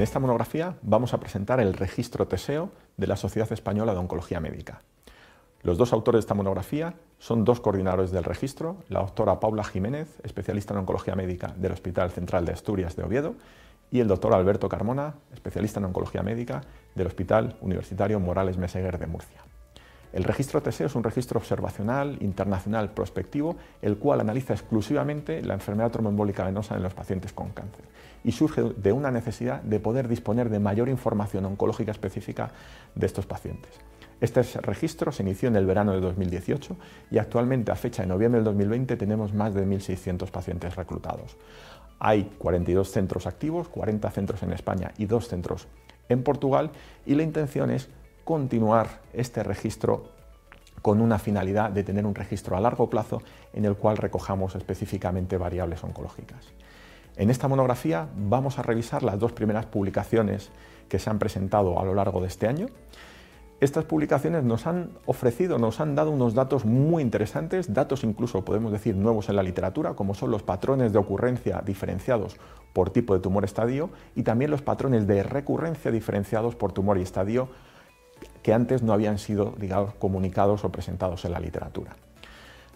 esta monografía vamos a presentar el registro TESEO de la Sociedad Española de Oncología Médica. Los dos autores de esta monografía son dos coordinadores del registro, la doctora Paula Jiménez, especialista en oncología médica del Hospital Central de Asturias de Oviedo, y el doctor Alberto Carmona, especialista en oncología médica del Hospital Universitario Morales Meseguer de Murcia. El registro TSEO es un registro observacional internacional prospectivo, el cual analiza exclusivamente la enfermedad tromboembólica venosa en los pacientes con cáncer y surge de una necesidad de poder disponer de mayor información oncológica específica de estos pacientes. Este registro se inició en el verano de 2018 y actualmente a fecha de noviembre del 2020 tenemos más de 1.600 pacientes reclutados. Hay 42 centros activos, 40 centros en España y dos centros en Portugal y la intención es continuar este registro con una finalidad de tener un registro a largo plazo en el cual recojamos específicamente variables oncológicas. En esta monografía vamos a revisar las dos primeras publicaciones que se han presentado a lo largo de este año. Estas publicaciones nos han ofrecido, nos han dado unos datos muy interesantes, datos incluso podemos decir nuevos en la literatura, como son los patrones de ocurrencia diferenciados por tipo de tumor estadio y también los patrones de recurrencia diferenciados por tumor y estadio que antes no habían sido comunicados o presentados en la literatura.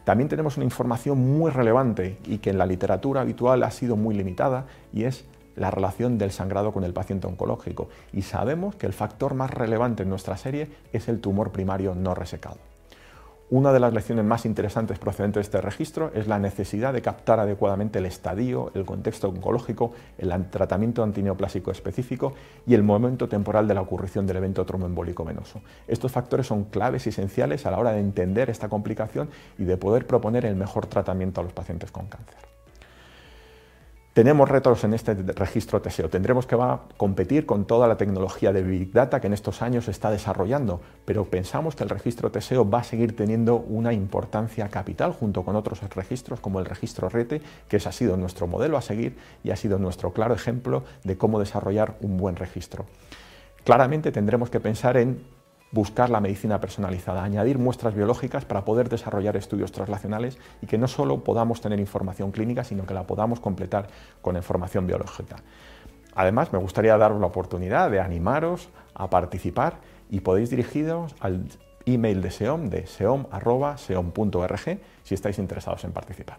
También tenemos una información muy relevante y que en la literatura habitual ha sido muy limitada y es la relación del sangrado con el paciente oncológico. Y sabemos que el factor más relevante en nuestra serie es el tumor primario no resecado. Una de las lecciones más interesantes procedentes de este registro es la necesidad de captar adecuadamente el estadio, el contexto oncológico, el tratamiento antineoplásico específico y el momento temporal de la ocurrición del evento tromboembólico venoso. Estos factores son claves y esenciales a la hora de entender esta complicación y de poder proponer el mejor tratamiento a los pacientes con cáncer. Tenemos retos en este registro TSEO. Tendremos que competir con toda la tecnología de Big Data que en estos años se está desarrollando, pero pensamos que el registro TSEO va a seguir teniendo una importancia capital junto con otros registros como el registro RETE, que ese ha sido nuestro modelo a seguir y ha sido nuestro claro ejemplo de cómo desarrollar un buen registro. Claramente tendremos que pensar en buscar la medicina personalizada, añadir muestras biológicas para poder desarrollar estudios translacionales y que no solo podamos tener información clínica, sino que la podamos completar con información biológica. Además, me gustaría daros la oportunidad de animaros a participar y podéis dirigiros al email de SEOM, de seom.seom.org, si estáis interesados en participar.